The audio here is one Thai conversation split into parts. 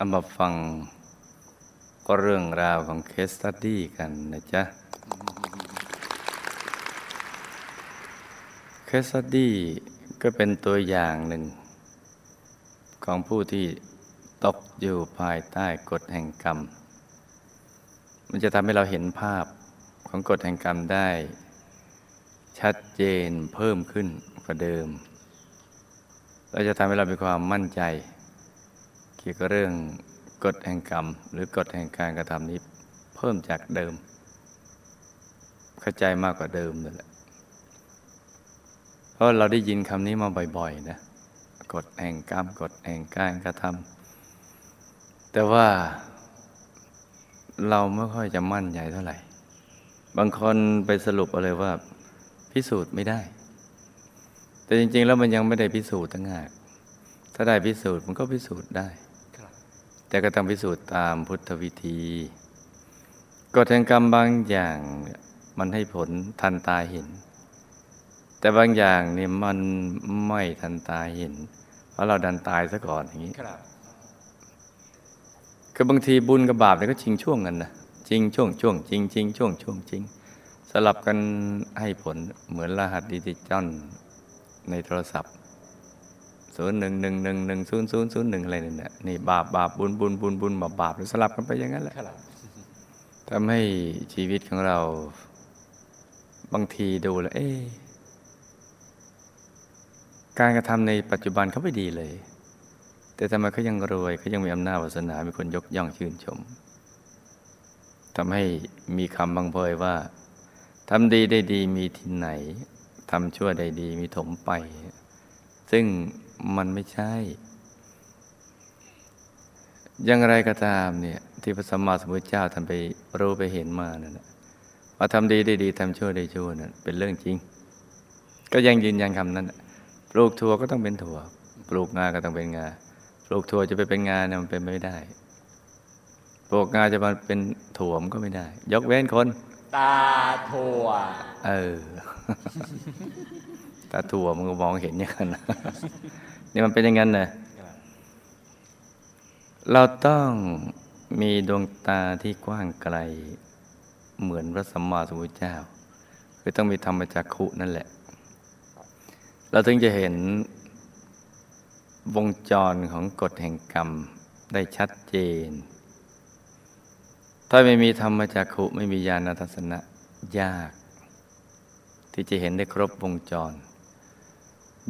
เอามาฟังก็เรื่องราวของ case study กันนะจ๊ะ case study ก็เป็นตัวอย่างหนึ่ง ของผู้ที่ตกอยู่ภายใต้กฎแห่งกรรม มันจะทำให้เราเห็นภาพของกฎแห่งกรรมได้ ชัดเจนเพิ่มขึ้นกว่าเดิม เราจะทำให้เรามีความมั่นใจ เกี่ยวกับเรื่องกฎแห่งกรรม หรือกฎแห่งการกระทำนี้เพิ่มจากเดิม เข้าใจมากกว่าเดิมนั่นแหละเพราะเราได้ยินคำนี้มาบ่อยๆนะกฎแห่งกรรมกฎแห่งการกระทำแต่ว่าเราไม่ค่อยจะมั่นใจเท่าไหร่ บางคนไปสรุปเอาเลยว่า พิสูจน์ไม่ได้ แต่จริง ๆ แล้วมันยังไม่ได้พิสูจน์ตั้งหากถ้าได้พิสูจน์มันก็พิสูจน์ได้ แต่ก็ต้องพิสูจน์ตามพุทธวิธีกฎแห่งกรรมบางอย่างมันให้ผลทันตาเห็น แต่บางอย่างเนี่ยมันไม่ทันตาเห็น เพราะเราดันตายซะก่อนอย่างนี้ครับคือบางทีบุญกับบาปเนี่ยก็ชิงช่วงกันนะจริงช่วงช่วงจริงจริงช่วงช่วงจริงสลับกันให้ผลเหมือนรหัสดิจิตอลในโทรศัพท์ ศูนย์หนึ่งหนึ่งหนึ่งหนึ่งศูนย์ศูนย์ศูนย์หนึ่งอะไรนี่นน่ะนี่บาปบาปบุญบุญบุญบุญบาปบาปสลับกันไปอย่างนั้นแหละทำให้ชีวิตของเรา บางทีดูแล้วเอ๊การกระทำในปัจจุบันเขาไม่ดีเลย แต่ทำไมเขายังรวยเขายังมีอำนาจวาสนา มีคนยกย่องชื่นชมทำให้มีคำบางเพยว่าทำดีได้ดีมีที่ไหนทำชั่วได้ดีมีถมไป ซึ่ง มันไม่ใช่ อย่างไรก็ตามเนี่ยที่พระสัมมาสัมพุทธเจ้าท่านไปรู้ไปเห็นมานั่นนะว่าทำดีได้ดีทำชั่วได้ชั่วนั่นเป็นเรื่องจริง ก็ยังยืนยันคำนั้นน่ะปลูกถั่วก็ต้องเป็นถั่ว ปลูกงาก็ต้องเป็นงาปลูกถั่วจะไปเป็นงาเนี่ยมันเป็นไม่ได้ปลูกงาจะมาเป็นถั่วมันก็ไม่ได้ ยกเว้นคน ตาถั่ว เออ ตาถั่วมันก็มองเห็นอย่างนั้นนี่มันเป็นอย่างนั้นนะเราต้องมีดวงตาที่กว้างไกล เหมือนพระสัมมาสัมพุทธเจ้า คือต้องมีธรรมจักขุนั่นแหละ เราถึงจะเห็นวงจรของกฎแห่งกรรมได้ชัดเจน ถ้าไม่มีธรรมจักขุไม่มีญาณทัศนะยาก ที่จะเห็นได้ครบวงจร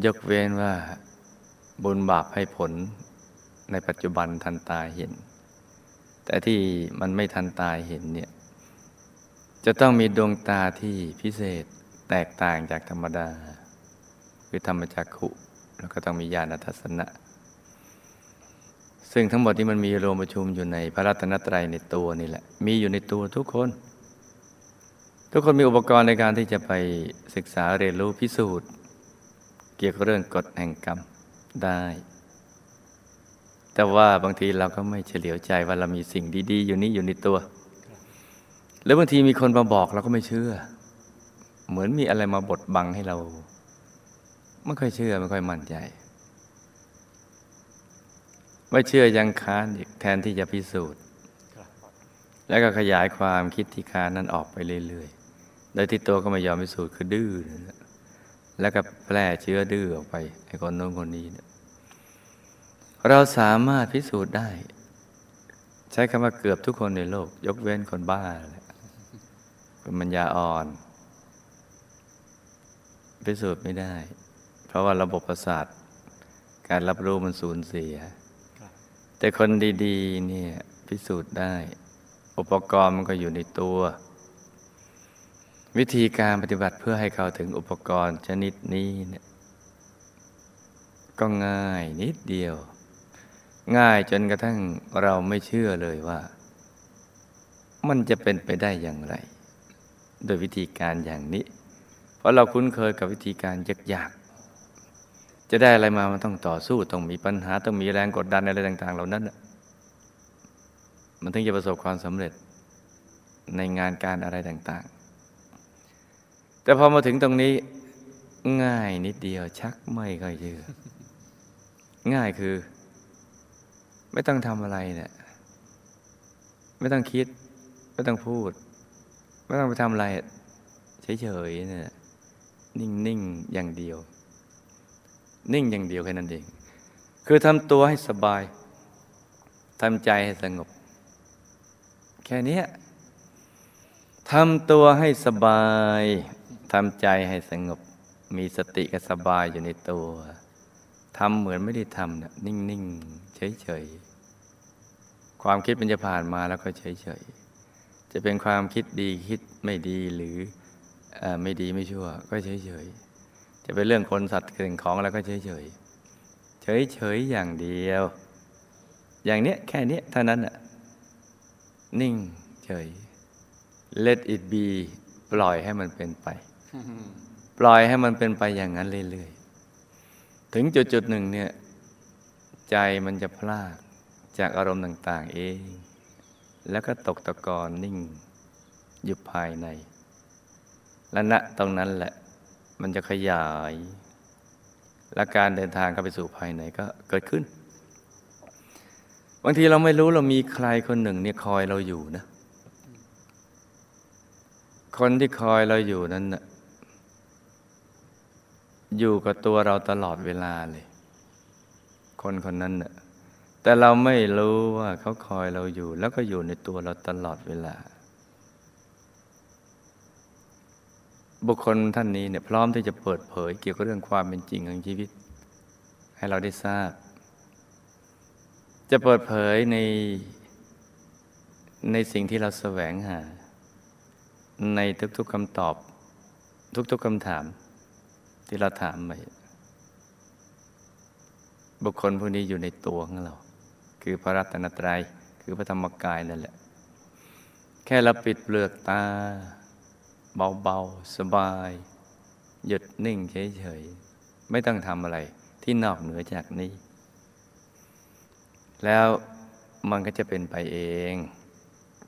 ยกเว้นว่าบุญบาปให้ผลในปัจจุบันทันตาเห็น แต่ที่มันไม่ทันตาเห็นเนี่ยจะต้องมีดวงตาที่พิเศษแตกต่างจากธรรมดา คือธรรมจักขุแล้วก็ต้องมีญาณทัศนะ ซึ่งทั้งหมดนี้มันมีรวมประชุมอยู่ในพระรัตนตรัยในตัวนี่แหละ มีอยู่ในตัวทุกคน ทุกคนมีอุปกรณ์ในการที่จะไปศึกษาเรียนรู้พิสูจน์ เกี่ยวกับเรื่องกฎแห่งกรรมได้ แต่ว่าบางทีเราก็ไม่เฉลียวใจว่าเรามีสิ่งดีๆ อยู่นี้อยู่ในตัวหรือบางทีมีคนมาบอกเราก็ไม่เชื่อ เหมือนมีอะไรมาบดบังให้เรา ไม่ค่อยเชื่อไม่ค่อยมั่นใจ ไม่เชื่อยังค้านอีกแทนที่จะพิสูจน์ แล้วก็ขยายความคิดที่ค้านนั้นออกไปเรื่อยๆ โดยที่ตัวก็ไม่ยอมพิสูจน์คือดื้อนะ แล้วก็แพร่เชื้อดื้อออกไปไอ้คนโน้นคนนี้ เราสามารถพิสูจน์ได้ ใช้คำว่าเกือบทุกคนในโลก ยกเว้นคนบ้าแหละคนปัญญาอ่อน พิสูจน์ไม่ได้ เพราะว่าระบบประสาทการรับรู้มันสูญเสีย แต่คนดี ๆ เนี่ยพิสูจน์ได้ อุปกรณ์มันก็อยู่ในตัว วิธีการปฏิบัติเพื่อให้เข้าถึงอุปกรณ์ชนิดนี้เนี่ยก็ง่ายนิดเดียว ง่ายจนกระทั่งเราไม่เชื่อเลยว่า มันจะเป็นไปได้อย่างไร โดยวิธีการอย่างนี้ เพราะเราคุ้นเคยกับวิธีการยากๆจะได้อะไรมามันต้องต่อสู้ต้องมีปัญหาต้องมีแรงกดดันอะไรต่าง ๆ เหล่านั้นน่ะมันถึงจะประสบความสำเร็จในงานการอะไรต่างๆ แต่พอมาถึงตรงนี้ ง่ายนิดเดียวชักไม่ค่อยเชื่อง่ายคือ ไม่ต้องทำอะไรเนี่ยไม่ต้องคิด ไม่ต้องพูด ไม่ต้องไปทำอะไรเฉยๆเนี่ยนิ่งๆอย่างเดียว นิ่งอย่างเดียวแค่นั้นเอง คือทำตัวให้สบายทำใจให้สงบ แค่นี้ทำตัวให้สบาย ทำใจให้สงบมีสติกับสบายอยู่ในตัวทำเหมือนไม่ได้ทำเนี่ยนิ่งๆเฉยๆความคิดมันจะผ่านมาแล้วก็เฉยๆจะเป็นความคิดดีคิดไม่ดีหรืออไม่ดีไม่ชั่ว ก็เฉยๆจะเป็นเรื่องคนสัตว์สิ่งของแล้วก็เฉยๆเฉยๆอย่างเดียว อย่างเนี้ยแค่เนี้ยเท่านั้นน่ะนิ่งเฉย let it be ปล่อยให้มันเป็นไป ปล่อยให้มันเป็นไปอย่างนั้นเรื่อยๆ ถึงจุดจุดๆหนึ่งเนี่ย ใจมันจะพลากจากอารมณ์ต่าง ๆ เอง แล้วก็ตกตะกอนนิ่ง อยู่ภายใน และณตรงนั้นแหละ มันจะขยาย และการเดินทางเข้าไปสู่ภายในก็เกิดขึ้น บางทีเราไม่รู้เรามีใครคนหนึ่งเนี่ยคอยเราอยู่นะ คนที่คอยเราอยู่นั้นนะ อยู่กับตัวเราตลอดเวลาเลย คนคนนั้นน่ะแต่เราไม่รู้ว่าเขาคอยเราอยู่ แล้วก็อยู่ในตัวเราตลอดเวลา บุคคลท่านนี้เนี่ยพร้อมที่จะเปิดเผย เกี่ยวกับเรื่องความเป็นจริงของชีวิต ให้เราได้ทราบ จะเปิดเผยในในสิ่งที่เราแสวงหา ในทุกๆคำตอบ ทุกๆคำถาม ที่เราถามไปบุคคลผู้นี้อยู่ในตัวของเรา คือพระรัตนตรัย คือพระธรรมกายนั่นแหละ แค่เราปิดเปลือกตา เบาๆ สบาย หยุดนิ่งเฉยๆ ไม่ต้องทำอะไรที่นอกเหนือจากนี้ แล้วมันก็จะเป็นไปเอง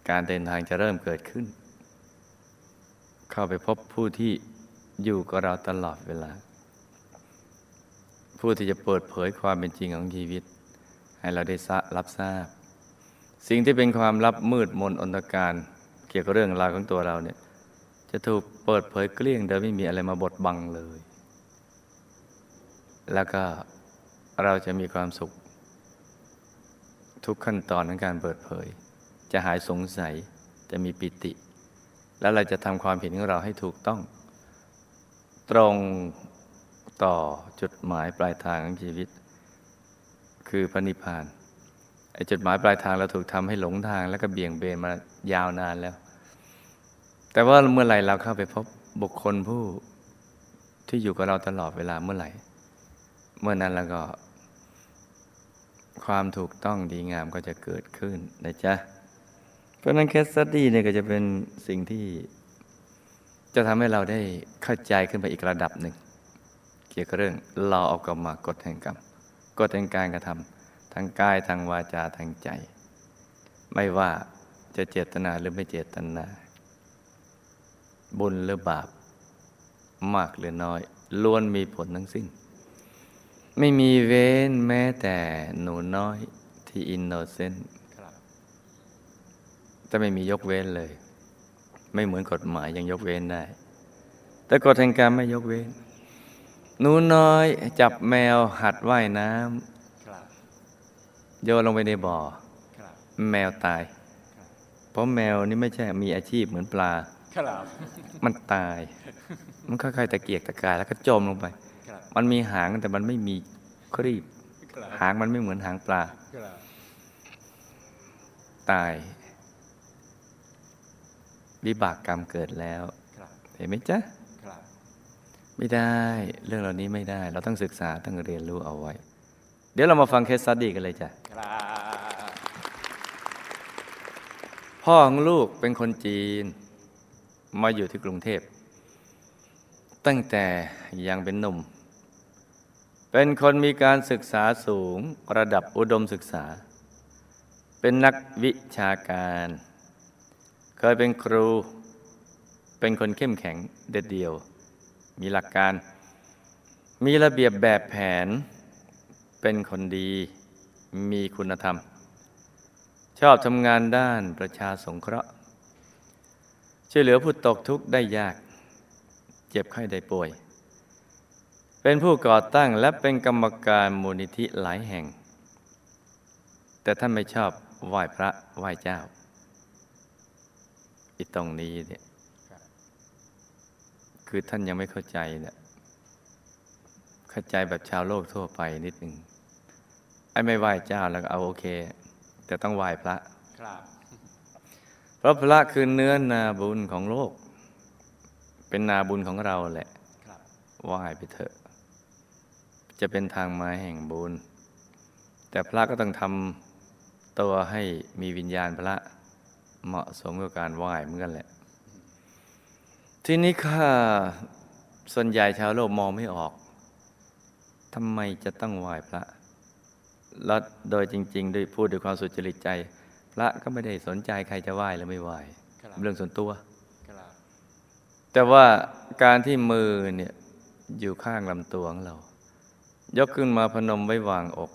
การเดินทางจะเริ่มเกิดขึ้น เข้าไปพบผู้ที่ อยู่กับเราตลอดเวลา ผู้ที่จะเปิดเผยความเป็นจริงของชีวิต ให้เราได้รับทราบ สิ่งที่เป็นความลับมืดมนอนตการ เกี่ยวกับเรื่องราวของตัวเราเนี่ยจะถูกเปิดเผยเกลี้ยงโดยไม่มีอะไรมาบดบังเลย แล้วก็เราจะมีความสุข ทุกขั้นตอนของการเปิดเผย จะหายสงสัยจะมีปิติ แล้วเราจะทำความเห็นของเราให้ถูกต้อง ตรงต่อจุดหมายปลายทางของชีวิต คือพระนิพพานไอ้จุดหมายปลายทางเราถูกทำให้หลงทางแล้วก็เบี่ยงเบนมายาวนานแล้ว แต่ว่าเมื่อไหร่เราเข้าไปพบบุคคลผู้ที่อยู่กับเราตลอดเวลาเมื่อไหร่ เมื่อนั้นแล้วก็ ความถูกต้องดีงามก็จะเกิดขึ้นนะจ๊ะเพราะนั้นแคสสตี้เนี่ยก็จะเป็นสิ่งที่ จะทำให้เราได้เข้าใจขึ้นไปอีกระดับหนึ่ง เกี่ยวกับเรื่องรอเอากรรมากฎแห่งกรรมกฎแห่งการกระทำทางกายทางวาจาทางใจ ไม่ว่าจะเจตนาหรือไม่เจตนา บุญหรือบาป มากหรือน้อยล้วนมีผลทั้งสิ้น ไม่มีเว้นแม้แต่หนูน้อยที่อินโนเซนต์ครับแต่ไม่มียกเว้นเลย ไม่เหมือนกฎหมายยังยกเว้นได้ แต่กฎแห่งการไม่ยกเว้น หนูน้อยจับแมวหัดว่ายน้ครับำโยนลงไปในบ่อครับแมวตาย เพราะแมวนี่ไม่ใช่มีอาชีพเหมือนปลาครับมันตาย มันค่อยๆตะเกียกตะกายแล้วก็จมลงไปครับมันมีหางแต่มันไม่มีครีบครับหางมันไม่เหมือนหางปลาครับตาย วิบากกรรมเกิดแล้วครับเห็นไหมจ๊ะครับไม่ได้เรื่องเหล่านี้ไม่ได้ เราต้องศึกษาต้องเรียนรู้เอาไว้ เดี๋ยวเรามาฟังเคสสตดี้กันเลยจ้ะครับพ่อของลูกเป็นคนจีน มาอยู่ที่กรุงเทพ ตั้งแต่ยังเป็นหนุ่ม เป็นคนมีการศึกษาสูงระดับอุดมศึกษา เป็นนักวิชาการ เคยเป็นครู เป็นคนเข้มแข็งเด็ดเดี่ยว มีหลักการ มีระเบียบแบบแผน เป็นคนดี มีคุณธรรม ชอบทำงานด้านประชาสงเคราะห์ ช่วยเหลือผู้ตกทุกข์ได้ยาก เจ็บไข้ได้ป่วย เป็นผู้ก่อตั้งและเป็นกรรมการมูลนิธิหลายแห่ง แต่ท่านไม่ชอบไหว้พระไหว้เจ้า อีตรงนี้เนี่ยคือท่านยังไม่เข้าใจเนี่ยเข้าใจแบบชาวโลกทั่วไปนิดหนึ่งไอ้ไม่ไหว้เจ้าแล้วก็เอาโอเค แต่ต้องไหว้พระครับเพราะพระคือเนื้อนาบุญของโลก เป็นนาบุญของเราแหละครับไหว้ไปเถอะ จะเป็นทางมาแห่งบุญ แต่พระก็ต้องทำตัวให้มีวิญญาณพระ เหมาะสมกับการไหว้เหมือนกันแหละ ทีนี้ข้าส่วนใหญ่ชาวโลกมองไม่ออกทำไมจะต้องไหว้พระแล้วโดยจริง ๆ ด้วยพูดด้วยความสุจริตใจ พระก็ไม่ได้สนใจใครจะไหว้หรือไม่ไหว้ครับเรื่องส่วนตัวครับแต่ว่าการที่มือเนี่ยอยู่ข้างลำตัวของเรา ยกขึ้นมาพนมไว้วางอก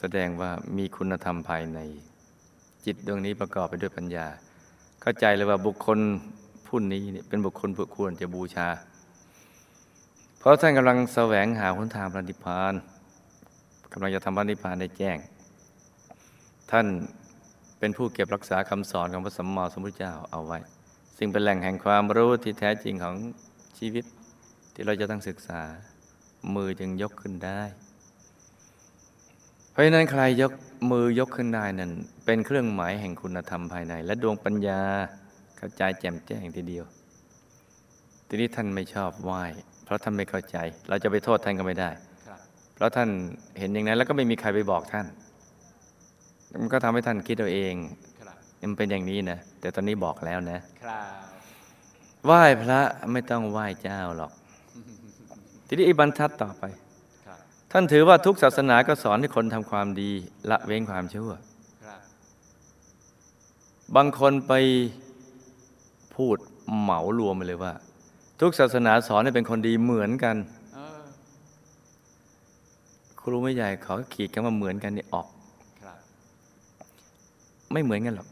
แสดงว่ามีคุณธรรมภายใน จิตดวงนี้ประกอบไปด้วยปัญญา เข้าใจเลยว่าบุคคลผู้นี้เนี่ยเป็นบุคคลผู้ควรจะบูชา เพราะท่านกำลังแสวงหาหนทางพระนิพานกำลังจะทำพระนิพพานได้แจ้ง ท่านเป็นผู้เก็บรักษาคำสอนของพระสัมมาสัมพุทธเจ้าเอาไว้ ซึ่งเป็นแหล่งแห่งความรู้ที่แท้จริงของชีวิตที่เราจะต้องศึกษามือจึงยกขึ้นได้ เพราะฉะนั้นใครยก มือยกขึ้นได้นั่นเป็นเครื่องหมายแห่งคุณธรรมภายใน และดวงปัญญาเข้าใจแจ่มแจ้งทีเดียว ทีนี้ท่านไม่ชอบไหว้เพราะท่านไม่เข้าใจ เราจะไปโทษท่านก็ไม่ได้ครับเพราะท่านเห็นอย่างนั้น แล้วก็ไม่มีใครไปบอกท่าน มันก็ทำให้ท่านคิดเอาเองครับมันเป็นอย่างนี้นะแต่ตอนนี้บอกแล้วนะครับไหว้พระไม่ต้องไหว้เจ้าหรอก ทีนี้อีบรรทัดต่อไปครับ ท่านถือว่าทุกศาสนาก็สอนให้คนทำความดี ละเว้นความชั่วครับบางคนไปพูดเหมารวมไปเลยว่า ทุกศาสนาสอนให้เป็นคนดีเหมือนกันเออครูไม่ใหญ่เขาก็ขีดคำว่าเหมือนกันนี่ออกครับไม่เหมือนกันหรอก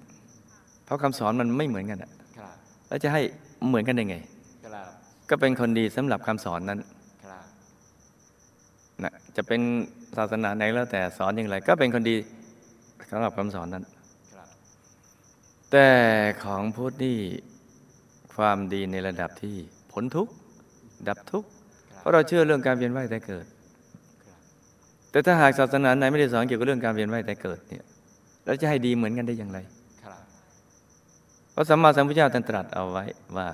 เพราะคำสอนมันไม่เหมือนกันอะครับแล้วจะให้เหมือนกันได้ไงครับก็เป็นคนดีสำหรับคำสอนนั้นครับ นะจะเป็นศาสนาไหนแล้วแต่สอนอย่างไร ก็เป็นคนดีสำหรับคำสอนนั้นครับแต่ของพุทธนี่ความดีในระดับที่พ้นทุกข์ดับทุกข์เพราะเราเชื่อเรื่องการเวียนว่ายแต่เกิดครับแต่ถ้าหากศาสนาไหนไม่ได้สอนเกี่ยวกับเรื่องการเวียนว่ายแต่เกิดเนี่ยเราจะให้ดีเหมือนกันได้อย่างไรครับพระสัมมาสัมพุทธเจ้าท่านตรัสเอาไว้ว่า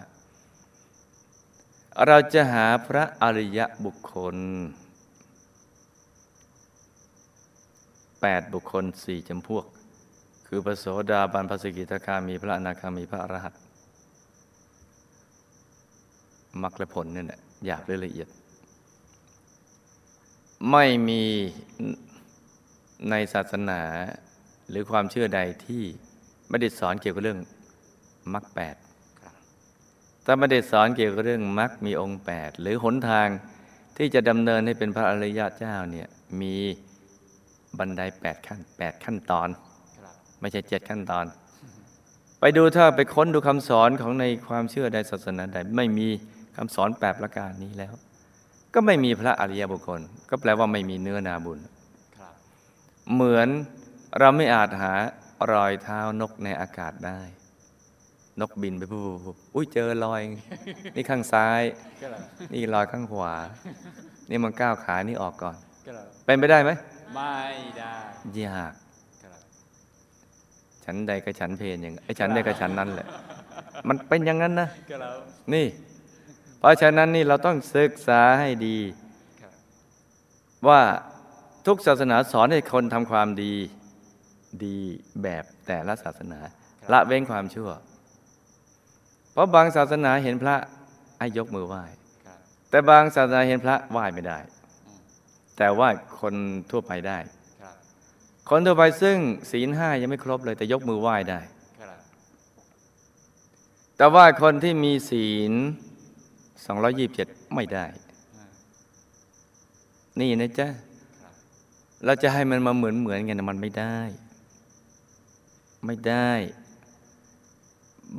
เราจะหาพระอริยบุคคล แปดบุคคลสี่จำพวก คือพระโสดาบันพระสกิทาคามีพระอนาคามีพระอรหัตมรรคผลเนี่ยแหละหยาบละเอียด ไม่มีในศาสนาหรือความเชื่อใดที่ไม่ได้สอนเกี่ยวกับเรื่องมรรคแปดถ้าไม่ได้สอนเกี่ยวกับเรื่องมรรคมีองค์แปดหรือหนทางที่จะดำเนินให้เป็นพระอริยเจ้าเนี่ยมี บันไดแปดขั้นแปดขั้นตอนครับไม่ใช่เจ็ดขั้นตอน ไปดูถ้าไปค้นดูคำสอนของในความเชื่อใดศาสนาใดไม่มีคำสอนแปดประการนี้แล้ว ก็ไม่มีพระอริยบุคคล ก็แปลว่าไม่มีเนื้อนาบุญครับเหมือนเราไม่อาจหารอยเท้านกในอากาศได้ นกบินไปปุ๊บอุ้ยเจอรอย นี่ข้างซ้ายครับนี่รอยข้างขวา นี่มันก้าวขานี่ออกก่อนครับเป็นไปได้ไหม ไม่ได้ยากครับฉันใดก็ฉันเพลอย่างไอ้ฉันใดก็ฉันนั้นแหละ มันเป็นอย่างนั้นนะครับนี่ เพราะฉะนั้นนี่เราต้องศึกษาให้ดีครับว่าทุกศาสนาสอนให้คนทำความดี ดีแบบแต่ละศาสนา ละเว้นความชั่ว เพราะบางศาสนาเห็นพระให้ยกมือไหว้ครับแต่บางศาสนาเห็นพระไหว้ไม่ได้อืม แต่ว่าคนทั่วไปได้ครับคนทั่วไปซึ่งศีลห้ายังไม่ครบเลยแต่ยกมือไหว้ได้ครับแต่ว่าคนที่มีศีล 227 ไม่ได้อ่านี่นะจ๊ะครับเราจะให้มันมาเหมือนเหมือนๆกันนะมันไม่ได้ ไม่ได้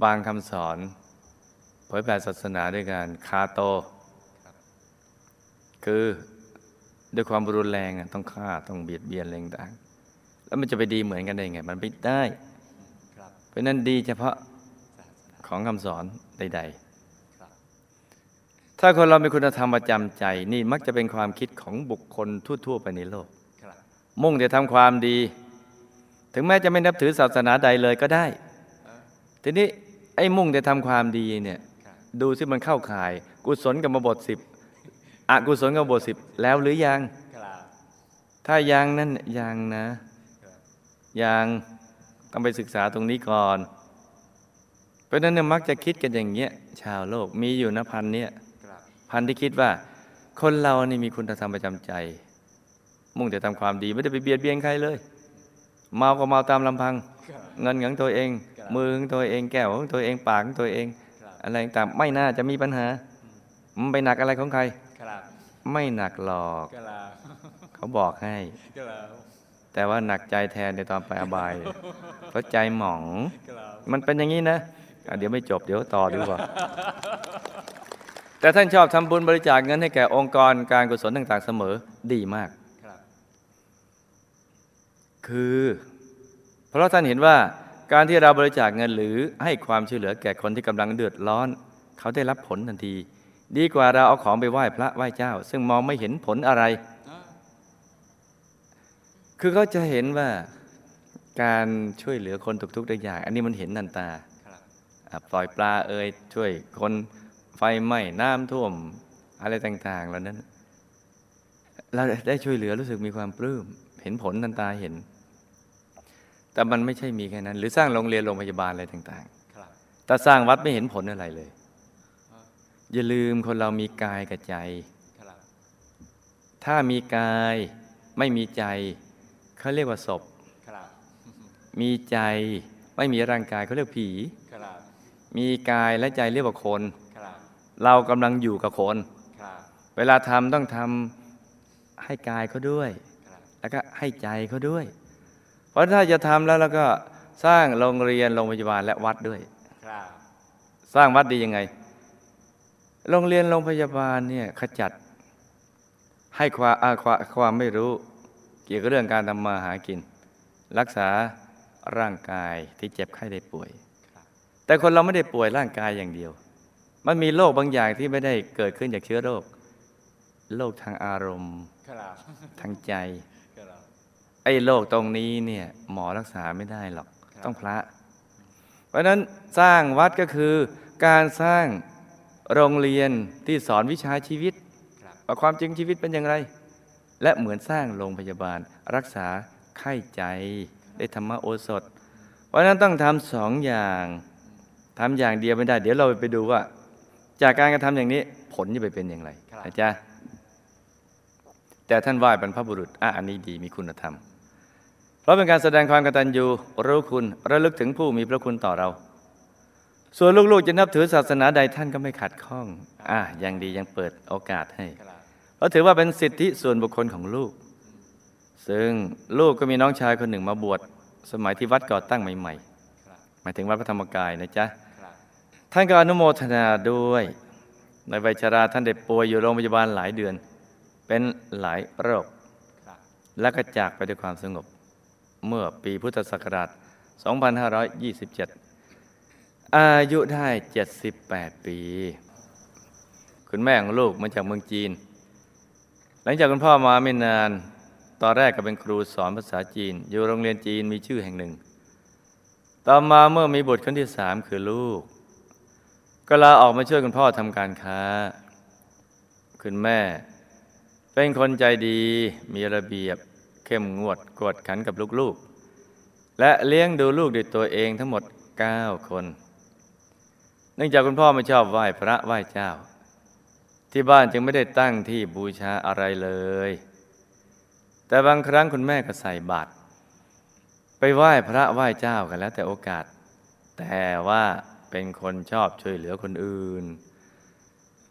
บางคำสอนเผยแผ่ศาสนาด้วยการคาโต คือ ด้วยความรุนแรงอะต้องฆ่าต้องเบียดเบียนอะไรต่างๆแล้วมันจะไปดีเหมือนกันได้ไง มันไม่ได้ครับเพราะฉะนั้นดีเฉพาะศาสนาของคำสอนใดครับๆถ้าคนเรามีคุณธรรมประจำใจ นี่มักจะเป็นความคิดของบุคคลทั่ว ๆ ไปในโลกครับมุ่งแต่ทำความดี ถึงแม้จะไม่นับถือศาสนาใดเลยก็ได้เออทีนี้ไอ้มุ่งแต่ทำความดีเนี่ยครับดูสิมันเข้าข่าย กุศลกรรมบทสิบ อกุศลกรรมบทสิบแล้วหรือยังครับถ้ายังนั่นยังนะครับยังต้องไปศึกษาตรงนี้ก่อน เพราะฉะนั้นเนี่ยมักจะคิดกันอย่างเงี้ยชาวโลกมีอยู่นะพันเนี่ยครับพันที่คิดว่า คนเรานี่มีคุณธรรมประจำใจ มุ่งแต่ทำความดีไม่ได้ไปเบียดเบียนใครเลย เมาก็เมาตามลำพังครับเงินของตัวเองครับมือของตัวเองแก้วของตัวเองปากของตัวเองครับอะไรต่างๆไม่น่าจะมีปัญหามันไปหนักอะไรของใครครับ ไม่หนักหรอกครับเขาบอกให้ครับแต่ว่าหนักใจแทนในตอนไปอบายเพราะใจหมองครับมันเป็นอย่างนี้นะอะเดี๋ยวไม่จบเดี๋ยวต่อดีกว่า แต่ท่านชอบทำบุญบริจาคเงินให้แก่องค์กรการกุศลต่าง ๆ เสมอดีมากครับคือเพราะท่านเห็นว่าการที่เราบริจาคเงินหรือให้ความช่วยเหลือแก่คนที่กำลังเดือดร้อน เขาได้รับผลทันที ดีกว่าเราเอาของไปไหว้พระไหว้เจ้า ซึ่งมองไม่เห็นผลอะไรอ่าคือเขาจะเห็นว่าการช่วยเหลือคนทุกๆได้อย่างอันนี้มันเห็นนันตาครับอะปล่อยปลาเอ่ยช่วยคนไฟไหม้น้ำท่วมอะไรต่าง ๆ เหล่านั้น เราได้ช่วยเหลือรู้สึกมีความปลื้ม เห็นผลทันตาเห็น แต่มันไม่ใช่มีแค่นั้น หรือสร้างโรงเรียนโรงพยาบาลอะไรต่างครับๆแต่สร้างวัดไม่เห็นผลอะไรเลย อ่าอย่าลืมคนเรามีกายกับใจครับถ้ามีกายไม่มีใจเขาเรียกว่าศพครับมีใจไม่มีร่างกายเขาเรียกผีครับมีกายและใจเรียกว่าคนครับเรากำลังอยู่กับคนครับเวลาทำต้องทำให้กายเขาด้วยครับแล้วก็ให้ใจเขาด้วย เพราะถ้าจะทำแล้วเราก็สร้างโรงเรียนโรงพยาบาลและวัดด้วยครับสร้างวัดดียังไง โรงเรียนโรงพยาบาลเนี่ยขจัดให้ความอ่าความความไม่รู้ เกี่ยวกับเรื่องการทำมาหากิน รักษาร่างกายที่เจ็บไข้ได้ป่วยครับแต่คนเราไม่ได้ป่วยร่างกายอย่างเดียว มันมีโรคบางอย่างที่ไม่ได้เกิดขึ้นจากเชื้อโรคโรคทางอารมณ์ครับทางใจครับไอ้โรคตรงนี้เนี่ยหมอรักษาไม่ได้หรอกครับต้องพระ เพราะฉะนั้นสร้างวัดก็คือการสร้าง โรงเรียนที่สอนวิชาชีวิตครับว่าความจริงชีวิตเป็นอย่างไร และเหมือนสร้างโรงพยาบาล รักษาไข้ใจ ได้ธรรมโอสถ เพราะฉะนั้นต้องทำสองอย่างทำอย่างเดียวไม่ได้ เดี๋ยวเราไปดูว่า จากการกระทำอย่างนี้ผลจะไปเป็นอย่างไรนะจ๊ะแต่ท่านไหว้บรรพบุรุษอะอันนี้ดีมีคุณธรรม เพราะเป็นการแสดงความกตัญญูรู้คุณระลึกถึงผู้มีพระคุณต่อเรา ส่วนลูกๆจะนับถือศาสนาใดท่านก็ไม่ขัดข้อง อะยังดียังเปิดโอกาสให้เพราะถือว่าเป็นสิทธิส่วนบุคคลของลูก ซึ่งลูกก็มีน้องชายคนหนึ่งมาบวชสมัยที่วัดก่อตั้งใหม่ๆ หมายถึงวัดพระธรรมกายนะจ๊ะ ท่านก็อนุโมทนาด้วย ในวัยชราท่านได้ป่วยอยู่โรงพยาบาลหลายเดือน เป็นหลายโรค และก็จากไปด้วยความสงบ เมื่อปีพุทธศักราช 2527 อายุได้ 78 ปี คุณแม่ของลูกมาจากเมืองจีน หลังจากคุณพ่อมาไม่นาน ตอนแรกก็เป็นครูสอนภาษาจีน อยู่โรงเรียนจีนมีชื่อแห่งหนึ่ง ต่อมาเมื่อมีบุตรคนที่สามคือลูก ก็ลาออกมาช่วยคุณพ่อทำการค้า คุณแม่ เป็นคนใจดีมีระเบียบเข้มงวดกวดขันกับลูกๆ และเลี้ยงดูลูกด้วยตัวเองทั้งหมด 9 คน เนื่องจากคุณพ่อไม่ชอบไหว้พระไหว้เจ้า ที่บ้านจึงไม่ได้ตั้งที่บูชาอะไรเลย แต่บางครั้งคุณแม่ก็ใส่บาตรไปไหว้พระไหว้เจ้ากันแล้วแต่โอกาส แต่ว่าเป็นคนชอบช่วยเหลือคนอื่น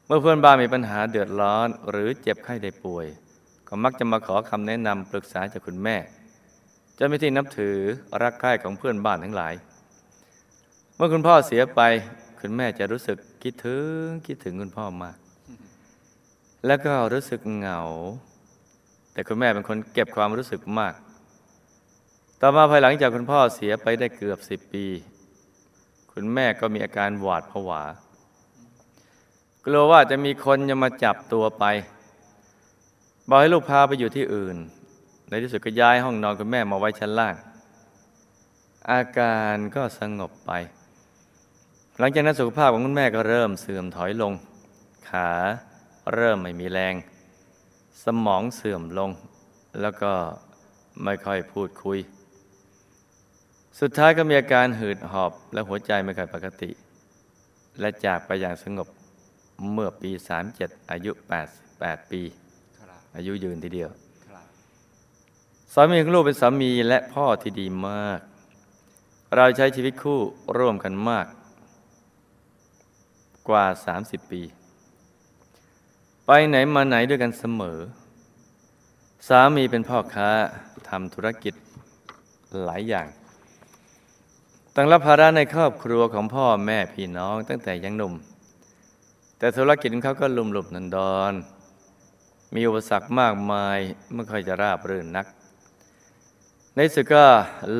เมื่อเพื่อนบ้านมีปัญหาเดือดร้อน หรือเจ็บไข้ได้ป่วย ก็มักจะมาขอคำแนะนำปรึกษาจากคุณแม่จะไม่ที่นับถือรักใคร่ของเพื่อนบ้านทั้งหลาย เมื่อคุณพ่อเสียไป คุณแม่จะรู้สึกคิดถึงคิดถึงคุณพ่อมาก แล้วก็รู้สึกเหงา แต่คุณแม่เป็นคนเก็บความรู้สึกมาก ต่อมาภายหลังจากคุณพ่อเสียไปได้เกือบสิบปี คุณแม่ก็มีอาการหวาดผวากลัวว่าจะมีคนจะมาจับตัวไป บอกให้ลูกพาไปอยู่ที่อื่น ในที่สุดก็ย้ายห้องนอนคุณแม่มาไว้ชั้นล่าง อาการก็สงบไป หลังจากนั้นสุขภาพของคุณแม่ก็เริ่มเสื่อมถอยลง ขาเริ่มไม่มีแรง สมองเสื่อมลง แล้วก็ไม่ค่อยพูดคุย สุดท้ายก็มีอาการหืดหอบและหัวใจไม่ค่อยปกติ และจากไปอย่างสงบเมื่อปี 37 อายุ 88 ปีครับอายุยืนทีเดียวครับสามีของลูกเป็นสามีและพ่อที่ดีมาก เราใช้ชีวิตคู่ร่วมกันมาก กว่า 30 ปี ไปไหนมาไหนด้วยกันเสมอ สามีเป็นพ่อค้าทำธุรกิจหลายอย่างตั้งรับภาระในครอบครัวของพ่อแม่พี่น้องตั้งแต่ยังหนุ่ม แต่ธุรกิจของเขาก็ลุ่มหลุมนันดอน มีอุปสรรคมากมายไม่ค่อยจะราบรื่นนัก ในสุดก็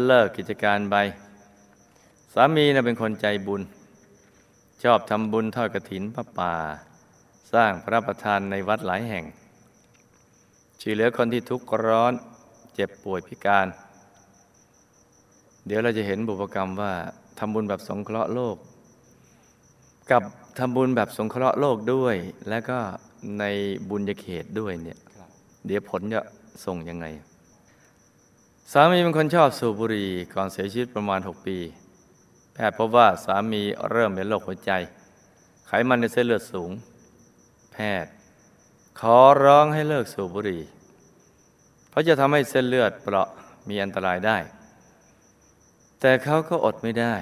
เลิกกิจการไปสามีนะเป็นคนใจบุญ ชอบทำบุญทอดกระถินพระป่า สร้างพระประธานในวัดหลายแห่งช่วยเหลือคนที่ทุกข์ร้อนเจ็บป่วยพิการ เดี๋ยวเราจะเห็นบุพกรรมว่าทำบุญแบบสงเคราะห์โลก กับทำบุญแบบสงเคราะห์โลกด้วย แล้วก็ในบุญญาเขตด้วยเนี่ยเดี๋ยวผลจะส่งยังไง สามีเป็นคนชอบสูบบุหรี่ก่อนเสียชีวิตประมาณ 6 ปี แพทย์พบว่าสามีเริ่มเป็นโรคหัวใจ ไขมันในเส้นเลือดสูง แพทย์ ขอร้องให้เลิกสูบบุหรี่ เพราะจะทำให้เส้นเลือดเปราะมีอันตรายได้ แต่เขาก็อดไม่ได้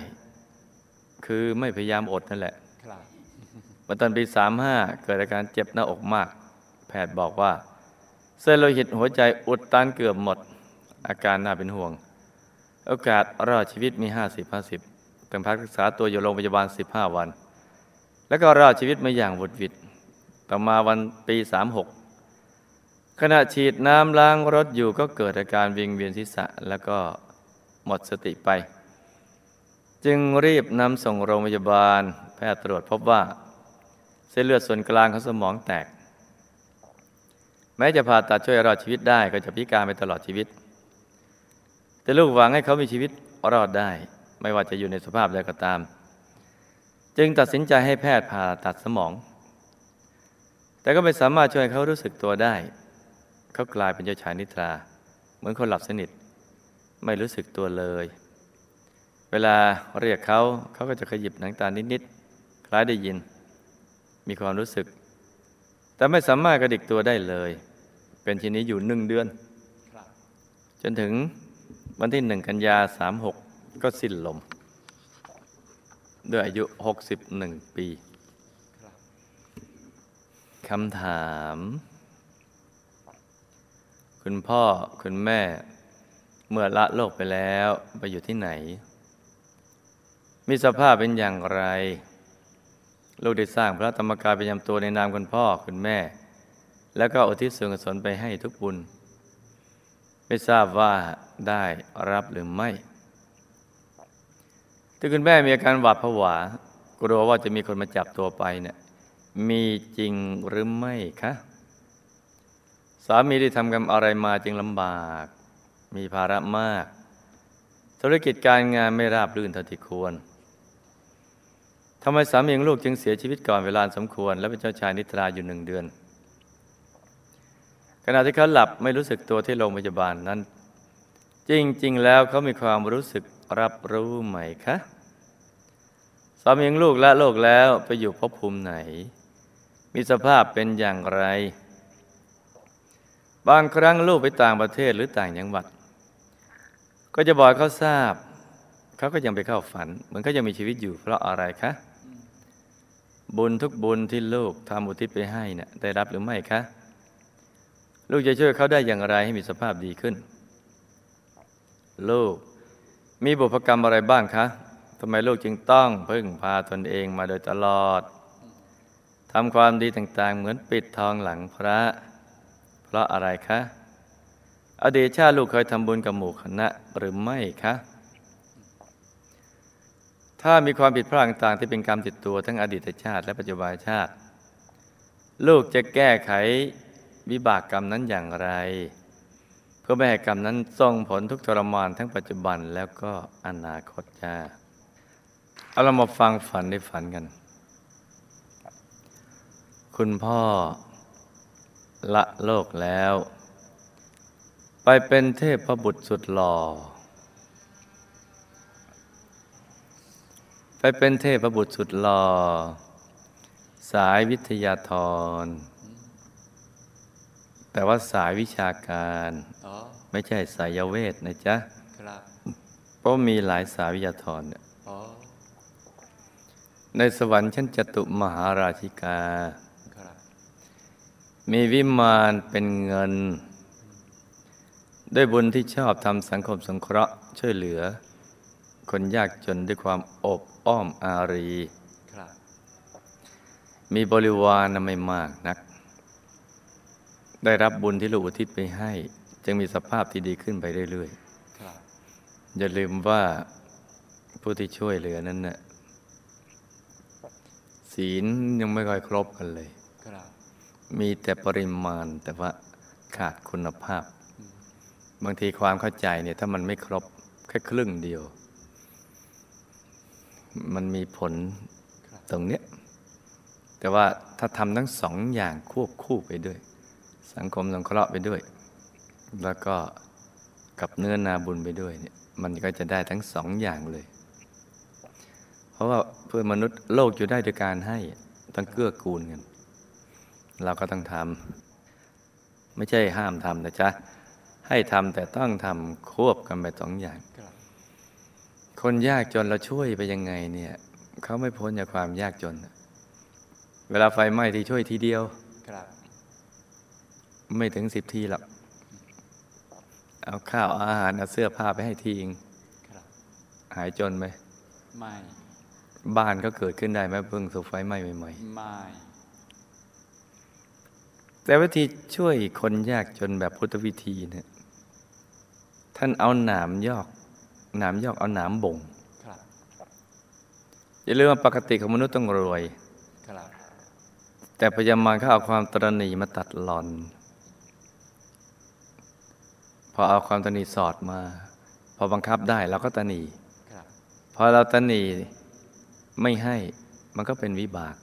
คือไม่พยายามอดนั่นแหละครับเมื่อตอนปี35เกิดอาการเจ็บหน้าอกมาก แพทย์บอกว่า เส้นโลหิตหัวใจอุดตันเกือบหมด อาการน่าเป็นห่วง โอกาสรอดชีวิตมี 50 50 ต้องพักรักษาตัวอยู่โรงพยาบาล 15 วัน แล้วก็รอดชีวิตมาอย่างหวุดหวิดต่อมาวันปี 36 ขณะฉีดน้ำล้างรถอยู่ก็เกิดอาการวิงเวียนศีรษะแล้วก็หมดสติไป จึงรีบนำส่งโรงพยาบาล แพทย์ตรวจพบว่า เส้นเลือดส่วนกลางของสมองแตก แม้จะผ่าตัดช่วยรอดชีวิตได้ก็จะพิการไปตลอดชีวิต แต่ลูกหวังให้เขามีชีวิตรอดได้ ไม่ว่าจะอยู่ในสภาพใดก็ตาม จึงตัดสินใจให้แพทย์ผ่าตัดสมอง แต่ก็ไม่สามารถช่วยเขารู้สึกตัวได้ เขากลายเป็นเจ้าชายนิทรา เหมือนคนหลับสนิท ไม่รู้สึกตัวเลย เวลาเรียกเขาเขาก็จะขยิบหนังตานิดๆคล้ายได้ยิน มีความรู้สึก แต่ไม่สามารถกระดิกตัวได้เลย เป็นชนนี้อยู่หนึ่งเดือน จนถึงวันที่หนึ่งกันยาสามหก ก็สิ้นลม ด้วยอายุหกสิบหนึ่งปีคำถาม คุณพ่อคุณแม่ เมื่อละโลกไปแล้วไปอยู่ที่ไหน มีสภาพเป็นอย่างไร ลูกได้สร้างพระธรรมกายประจำตัวในนามคุณพ่อคุณแม่ แล้วก็อุทิศส่วนกุศลไปให้ทุกบุญ ไม่ทราบว่าได้รับหรือไม่ ถ้าคุณแม่มีอาการหวาดผวากลัวว่าจะมีคนมาจับตัวไปเนี่ยมีจริงหรือไม่คะสามีได้ทำกรรมอะไรมาจึงลำบาก มีภาระมาก ธุรกิจการงานไม่ราบรื่นเท่าที่ควรทำไมสามีของลูกจึงเสียชีวิตก่อนเวลาสมควร และเป็นเจ้าชายนิทราอยู่หนึ่งเดือน ขณะที่เขาหลับไม่รู้สึกตัวที่โรงพยาบาลนั้น จริง ๆ แล้วเขามีความรู้สึก รับรู้ไหมคะสามีงลูกละโลกแล้วไปอยู่ภพภูมิไหน มีสภาพเป็นอย่างไร บางครั้งลูกไปต่างประเทศหรือต่างจังหวัด ก็จะบอกเขาทราบ เขาก็ยังไปเข้าฝัน เหมือนเขายังมีชีวิตอยู่เพราะอะไรคะ บุญทุกบุญที่ลูกทำอุทิศไปให้นะ่ะได้รับหรือไม่คะ ลูกจะช่วยเขาได้อย่างไรให้มีสภาพดีขึ้น ลูก มีบุพกรรมอะไรบ้างคะทำไมลูกจึงต้องพึ่งพาตนเองมาโดยตลอดทำความดีต่างๆ เหมือนปิดทองหลังพระ เพราะอะไรคะ อดีตชาติลูกเคยทำบุญกับหมู่คณะหรือไม่คะ ถ้ามีความผิดพลาดต่างๆที่เป็นกรรมติดตัวทั้งอดีตชาติและปัจจุบันชาติ ลูกจะแก้ไขวิบากกรรมนั้นอย่างไร เพื่อไม่ให้กรรมนั้นส่งผลทุกทรมานทั้งปัจจุบันแล้วก็อนาคตจ้าเอาเรามาฟังฝันในฝันกัน คุณพ่อละโลกแล้ว ไปเป็นเทพบุตรสุดหล่อ ไปเป็นเทพบุตรสุดหล่อ สายวิทยาธร แต่ว่าสายวิชาการอ๋อไม่ใช่สายเวทนะจ๊ะครับเพราะมีหลายสายวิทยาธรเนี่ยอ๋อในสวรรค์ชั้นจตุมหาราชิกาครับมีวิมานเป็นเงิน ด้วยบุญที่ชอบทำสังคมสงเคราะห์ช่วยเหลือ คนยากจนด้วยความอบอ้อมอารีครับมีบริวารนะไม่มากนัก ได้รับบุญที่ลูกอุทิศไปให้ จึงมีสภาพที่ดีขึ้นไปเรื่อยครับๆอย่าลืมว่าผู้ที่ช่วยเหลือนั้นน่ะศีลยังไม่ค่อยครบกันเลยครับมีแต่ปริมาณแต่ว่าขาดคุณภาพ บางทีความเข้าใจเนี่ย ถ้ามันไม่ครบแค่ครึ่งเดียว มันมีผลครับตรงเนี้ย แต่ว่าถ้าทำทั้งสองอย่างควบคู่ไปด้วย สังคมสงเคราะห์ไปด้วย แล้วก็กับเนื้อนาบุญไปด้วยเนี่ยมันก็จะได้ทั้งสองอย่างเลย เพราะว่าเพื่อมนุษย์โลกอยู่ได้ด้วยการให้ต้องเกื้อกูลกัน เราก็ต้องทำไม่ใช่ห้ามทำนะจ๊ะ ให้ทำแต่ต้องทำควบกันไปสองอย่างครับคนยากจนเราช่วยไปยังไงเนี่ยเขาไม่พ้นจากความยากจน เวลาไฟไหม้ที่ช่วยทีเดียวครับ ไม่ถึงสิบทีหรอกเอาข้าวอาหารเอาเสื้อผ้าไปให้ทีเองครับหายจนไหมไม่ บ้านก็เกิดขึ้นได้ไหมเพิ่งถูกไฟไหม้ใหม่ไม่ๆแต่วิธีช่วยคนยากจนแบบพุทธวิธีเนี่ยท่านเอาหนามยอก หนามยอกเอาหนามบ่งครับอย่าลืมว่าปกติของมนุษย์ต้องรวยครับแต่พยามารเขาเอาความตรณีมาตัดหลอน พอเอาความตรณีสอดมา พอบังคับได้เราก็ตรณีครับพอเราตรณีไม่ให้มันก็เป็นวิบาก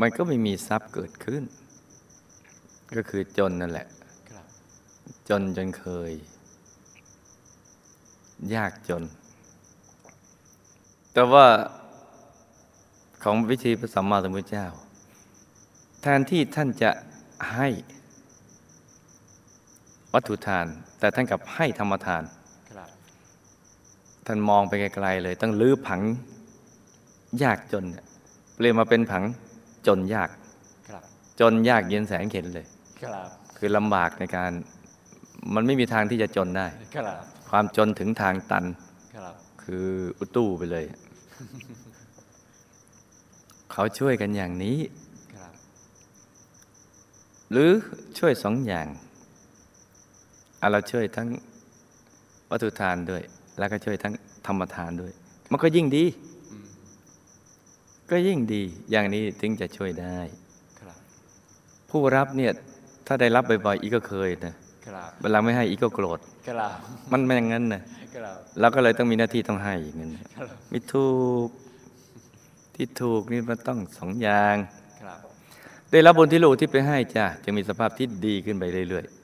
มันก็ไม่มีทรัพย์เกิดขึ้น ก็คือจนนั่นแหละครับจนจนเคย ยากจน แต่ว่าของวิธีพระสัมมาสัมพุทธเจ้า แทนที่ท่านจะให้ วัตถุทาน แต่ท่านกลับให้ธรรมทานครับท่านมองไปไกลๆเลย ต้องลื้อผังยากจนเนี่ยเปลี่ยนมาเป็นผังจนยากครับจนยากเย็นแสนเข็นเลยครับคือลำบากในการมันไม่มีทางที่จะจนได้ครับความจนถึงทางตันครับคืออุตู้ไปเลย เขาช่วยกันอย่างนี้ครับหรือช่วยสองอย่างอะ เราช่วยทั้งวัตถุทานด้วย แล้วก็ช่วยทั้งธรรมทานด้วย มันก็ยิ่งดีอืมก็ยิ่งดี อย่างนี้ถึงจะช่วยได้ครับผู้รับเนี่ยถ้าได้รับบ่อยๆอีกก็เคยนะครับเวลาไม่ให้อีกก็โกรธครับมันเป็นอย่างนั้นนะครับเราก็เลยต้องมีหน้าที่ต้องให้อย่างนั้นครับไม่ถูกที่ถูกนี่มันต้องสองอย่างครับได้รับบุญที่ลูกที่ไปให้จ้ะจึงมีสภาพที่ดีขึ้นไปเรื่อยๆ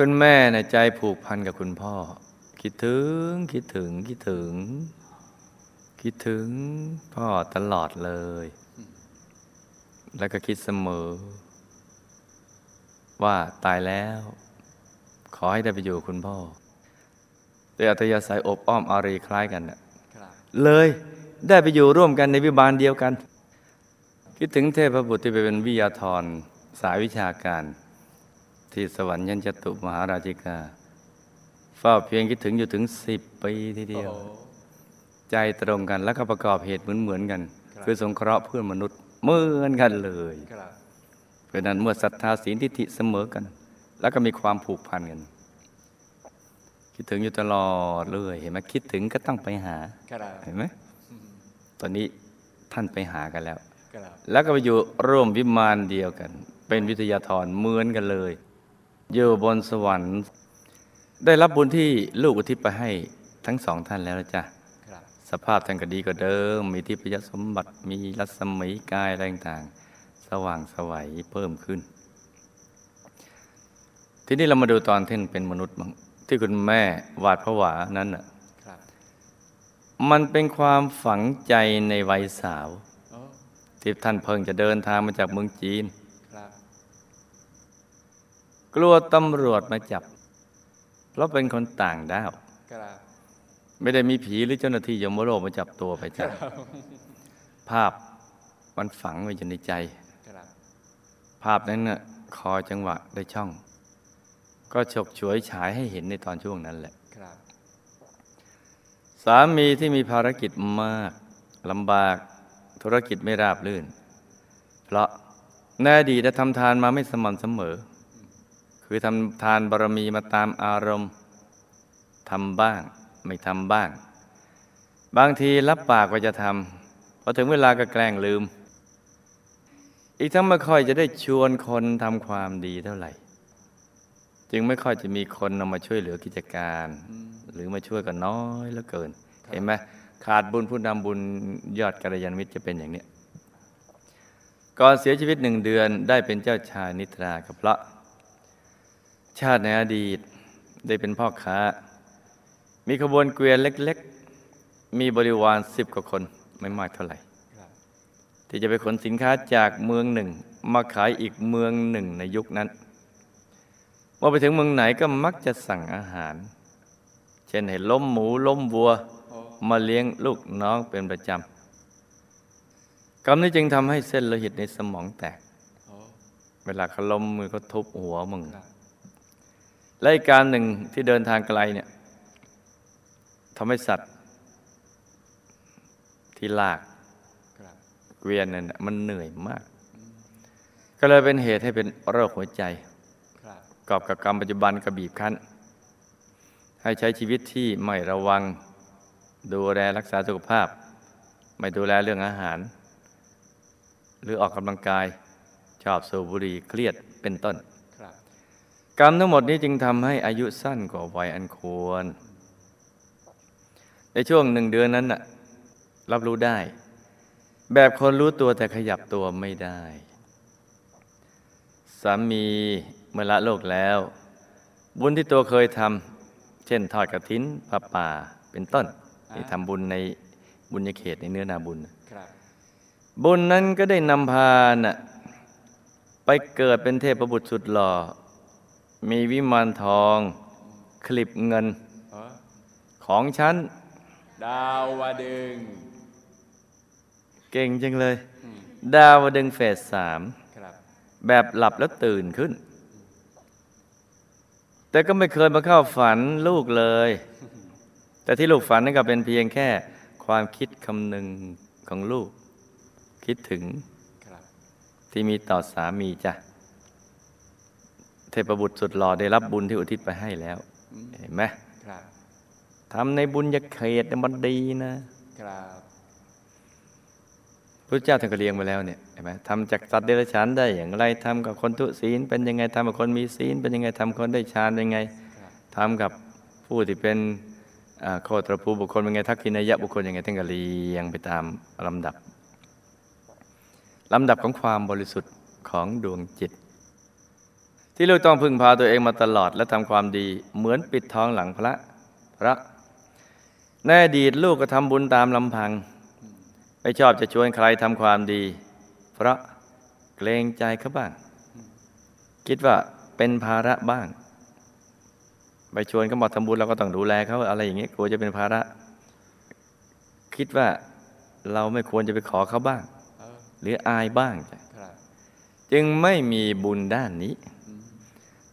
คุณแม่ในะใจผูกพันกับคุณพ่อ คิดถึงคิดถึงคิดถึง คิดถึงพ่อตลอดเลย แล้วก็คิดเสมอ ว่าตายแล้ว ขอให้ได้ไปอยู่กับคุณพ่อโดยอัตยาศัยอบอ้อมอารีคล้ายกันน่ะครับเลยได้ไปอยู่ร่วมกันในวิบาลเดียวกัน คิดถึงเทพบุตรที่ไปเป็นวิทยาธรสายวิชาการเทที่สวรรค์ยันจตุมหาราชิกาเฝ้าเพียงคิดถึงอยู่ถึงสิบปีทีเดียวโอ้โหใจตรงกันแล้วก็ประกอบเหตุเหมือนเหมือนๆกันครับคือสงเคราะห์เพื่อนมนุษย์เหมือนกันเลยครับเพราะฉะนั้นเมื่อศรัทธาศีลทิฏฐิเสมอกัน แล้วก็มีความผูกพันกัน คิดถึงอยู่ตลอดเลยเห็นไหมคิดถึงก็ต้องไปหาครับเห็นไหมตอนนี้ท่านไปหากันแล้วครับแล้วก็ไปอยู่ร่วมวิมานเดียวกัน เป็นวิทยาธรเหมือนกันเลย อยู่บนสวรรค์ ได้รับบุญที่ลูกอุทิศไปให้ทั้งสองท่านแล้วนะจ๊ะครับสภาพท่านก็ดีกว่าเดิม มีทิพยสมบัติมีรัศมีกายอะไรต่างๆสว่างสวัยเพิ่มขึ้น ทีนี้เรามาดูตอนที่เป็นมนุษย์บ้างที่คุณแม่หวาดผวานั้นน่ะครับมันเป็นความฝังใจในวัยสาวโอ้ที่ท่านเพิ่งจะเดินทางมาจากเมืองจีนครับ กลัวตำรวจมาจับ เพราะเป็นคนต่างด้าวครับไม่ได้มีผีหรือเจ้าหน้าที่ยมโลกมาจับตัวไปจับภาพมันฝังไว้อยู่ในใจครับภาพนั้นน่ะคอยจังหวะได้ช่อง ก็ฉกฉวยฉายให้เห็นในตอนช่วงนั้นแหละครับสามีที่มีภารกิจมากลำบากธุรกิจไม่ราบรื่น เพราะในอดีตได้ทำทานมาไม่สม่ำเสมอ คือทำทานบารมีมาตามอารมณ์ทำบ้างไม่ทำบ้าง บางทีรับปากว่าจะทำพอถึงเวลาก็แกล้งลืม อีกทั้งไม่ค่อยจะได้ชวนคนทำความดีเท่าไหร่ จึงไม่ค่อยจะมีคนนำมาช่วยเหลือกิจการอืมหรือมาช่วยกันน้อยเหลือเกินครับเห็นไหมขาดบุญผู้นำบุญยอดกัลยาณมิตรจะเป็นอย่างเนี้ยก่อนเสียชีวิตหนึ่งเดือนได้เป็นเจ้าชายนิทรากับเพราะ ชาติในอดีตได้เป็นพ่อค้า มีขบวนเกวียนเล็ก ๆ มีบริวารสิบกว่าคนไม่มากเท่าไหร่ที่จะไปขนสินค้าจากเมืองหนึ่ง มาขายอีกเมืองหนึ่งในยุคนั้นเมื่อไปถึงเมืองไหนก็มักจะสั่งอาหาร เช่นให้ล้มหมูล้มวัว มาเลี้ยงลูกน้องเป็นประจำกรรมนี้จึงทำให้เส้นโลหิตในสมองแตก เวลาเขาล้มมือเขาทุบหัวมึง และอีกการหนึ่งที่เดินทางไกลเนี่ยทำให้สัตว์ที่ลากครับเกวียนนั่นน่ะมันเหนื่อยมาก ก็เลยเป็นเหตุให้เป็นโรคหัวใจครับกอบกับกรรมปัจจุบันกระบีบคั้น ให้ใช้ชีวิตที่ไม่ระวัง ดูแลรักษาสุขภาพ ไม่ดูแลเรื่องอาหาร หรือออกกำลังกาย ชอบสูบบุหรี่เครียดเป็นต้นครับ กรรมทั้งหมดนี้จึงทำให้อายุสั้นกว่าวัยอันควร ในช่วงหนึ่งเดือนนั้นน่ะรับรู้ได้ แบบคนรู้ตัวแต่ขยับตัวไม่ได้ สามีเมื่อละโลกแล้ว บุญที่ตัวเคยทำเช่นทอดกระถินผ้าป่าเป็นต้นที่ทำบุญในบุญญาเขตในเนื้อนาบุญครับบุญนั้นก็ได้นำพาน่ะไปเกิดเป็นเทพบุตรสุดหล่อ มีวิมานทอง คลิปเงินโอ้ของฉัน ดาวดึงส์เก่งจังเลยอืมดาวดึงเฟสสามครับแบบหลับแล้วตื่นขึ้น แต่ก็ไม่เคยมาเข้าฝันลูกเลย แต่ที่ลูกฝันนั่นก็เป็นเพียงแค่ความคิดคำหนึ่งของลูก คิดถึงครับที่มีต่อสามีจ้ะเทพบุตรสุดหล่อได้รับบุญที่อุทิศไปให้แล้วอืมเห็นไหมครับทำในบุญญาเขตเนี่ยมันดีนะครับพระเจ้าท่านก็เรียงไปแล้วเนี่ยเห็นไหมทำจากสัตว์เดรัจฉานได้อย่างไรทำกับคนทุศีล เป็นยังไงทำกับคนมีศีล เป็นยังไงทำคนได้ฌานเป็นยังไงครับทำกับผู้ที่เป็นอ่าโคตรภูบุคคลเป็นไงทักษินายะบุคคลยังไงท่านก็เรียงไปตามลำดับลำดับของความบริสุทธิ์ของดวงจิต ที่ลูกต้องพึ่งพาตัวเองมาตลอดและทำความดี เหมือนปิดทองหลังพระพระในอดีตลูกก็ทำบุญตามลำพัง ไม่ชอบจะชวนใครทำความดี เพราะเกรงใจเขาบ้าง คิดว่าเป็นภาระบ้าง ไปชวนเขามาทำบุญเราก็ต้องดูแลเขาอะไรอย่างเงี้ยกลัวจะเป็นภาระ คิดว่าเราไม่ควรจะไปขอเขาบ้าง หรืออายบ้าง จึงไม่มีบุญด้านนี้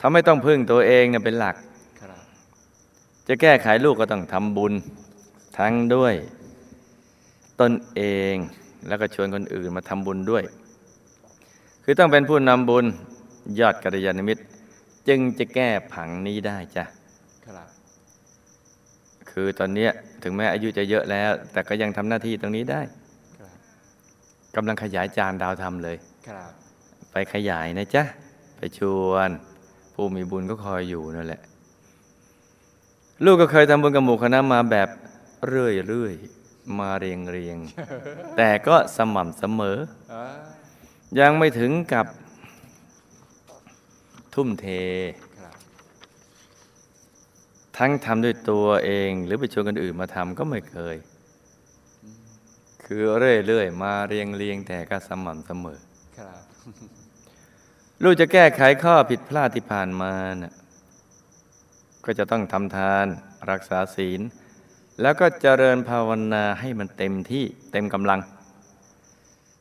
ทำให้ต้องพึ่งตัวเองเนี่ยเป็นหลักครับจะแก้ไขลูกก็ต้องทำบุญ ทั้งด้วยตนเองแล้วก็ชวนคนอื่นมาทำบุญด้วย คือต้องเป็นผู้นำบุญยอดกัลยาณมิตร จึงจะแก้ผังนี้ได้จ้ะครับคือตอนเนี้ยถึงแม้อายุจะเยอะแล้ว แต่ก็ยังทำหน้าที่ตรงนี้ได้ครับกำลังขยายจานดาวทำเลยครับไปขยายนะจ๊ะ ไปชวน ผู้มีบุญก็คอยอยู่นั่นแหละ ลูกก็เคยทำบุญกับหมู่คณะมาแบบเรื่อยๆ มาเรียงเรียงๆแต่ก็สม่ำเสมอ ยังไม่ถึงกับทุ่มเท ทั้งทำด้วยตัวเอง หรือไปชวนคนอื่นมาทำก็ไม่เคย คือเรื่อยๆ มาเรียงเรียงๆแต่ก็สม่ำเสมอครับ ลูกจะแก้ไขข้อผิดพลาดที่ผ่านมาน่ะก็จะต้องทำทานรักษาศีล แล้วก็เจริญภาวนาให้มันเต็มที่เต็มกำลัง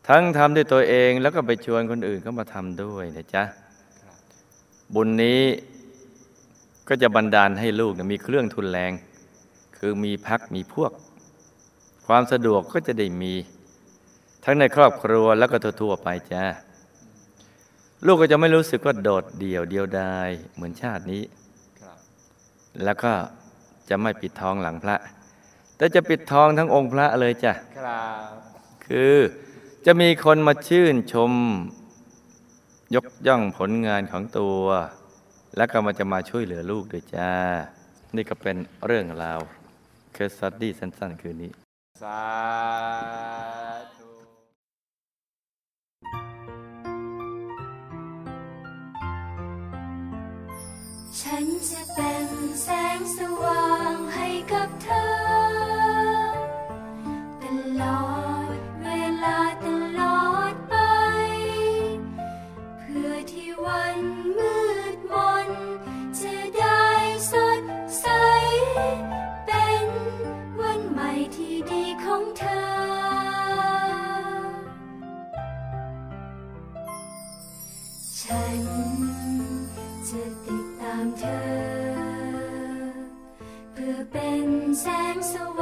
ทั้งทำด้วยตัวเองแล้วก็ไปชวนคนอื่นเข้ามาทำด้วยนะจ๊ะ บุญนี้ก็จะบันดาลให้ลูกมีเครื่องทุนแรง คือมีพักมีพวก ความสะดวกก็จะได้มี ทั้งในครอบครัวแล้วก็ทั่วๆไปจ้า ลูกก็จะไม่รู้สึกว่าโดดเดี่ยวเดียวดายเหมือนชาตินี้ครับแล้วก็จะไม่ปิดทองหลังพระ แต่จะปิดทองทั้งองค์พระเลยจ้ะครับคือจะมีคนมาชื่นชม ยกย่องผลงานของตัว แล้วก็มันจะมาช่วยเหลือลูกด้วยจ้า นี่ก็เป็นเรื่องราวเคสตัดดี้สั้นๆ คืนนี้ สาธุ ฉันจะเป็นแสงสว่างให้กับเธอ ตลอดเวลาตลอดไป เพื่อที่วันมืดมน จะได้สดใส เป็นวันใหม่ที่ดีของเธอ ฉันจะติด เธอ เพื่อเป็นแสงสว่าง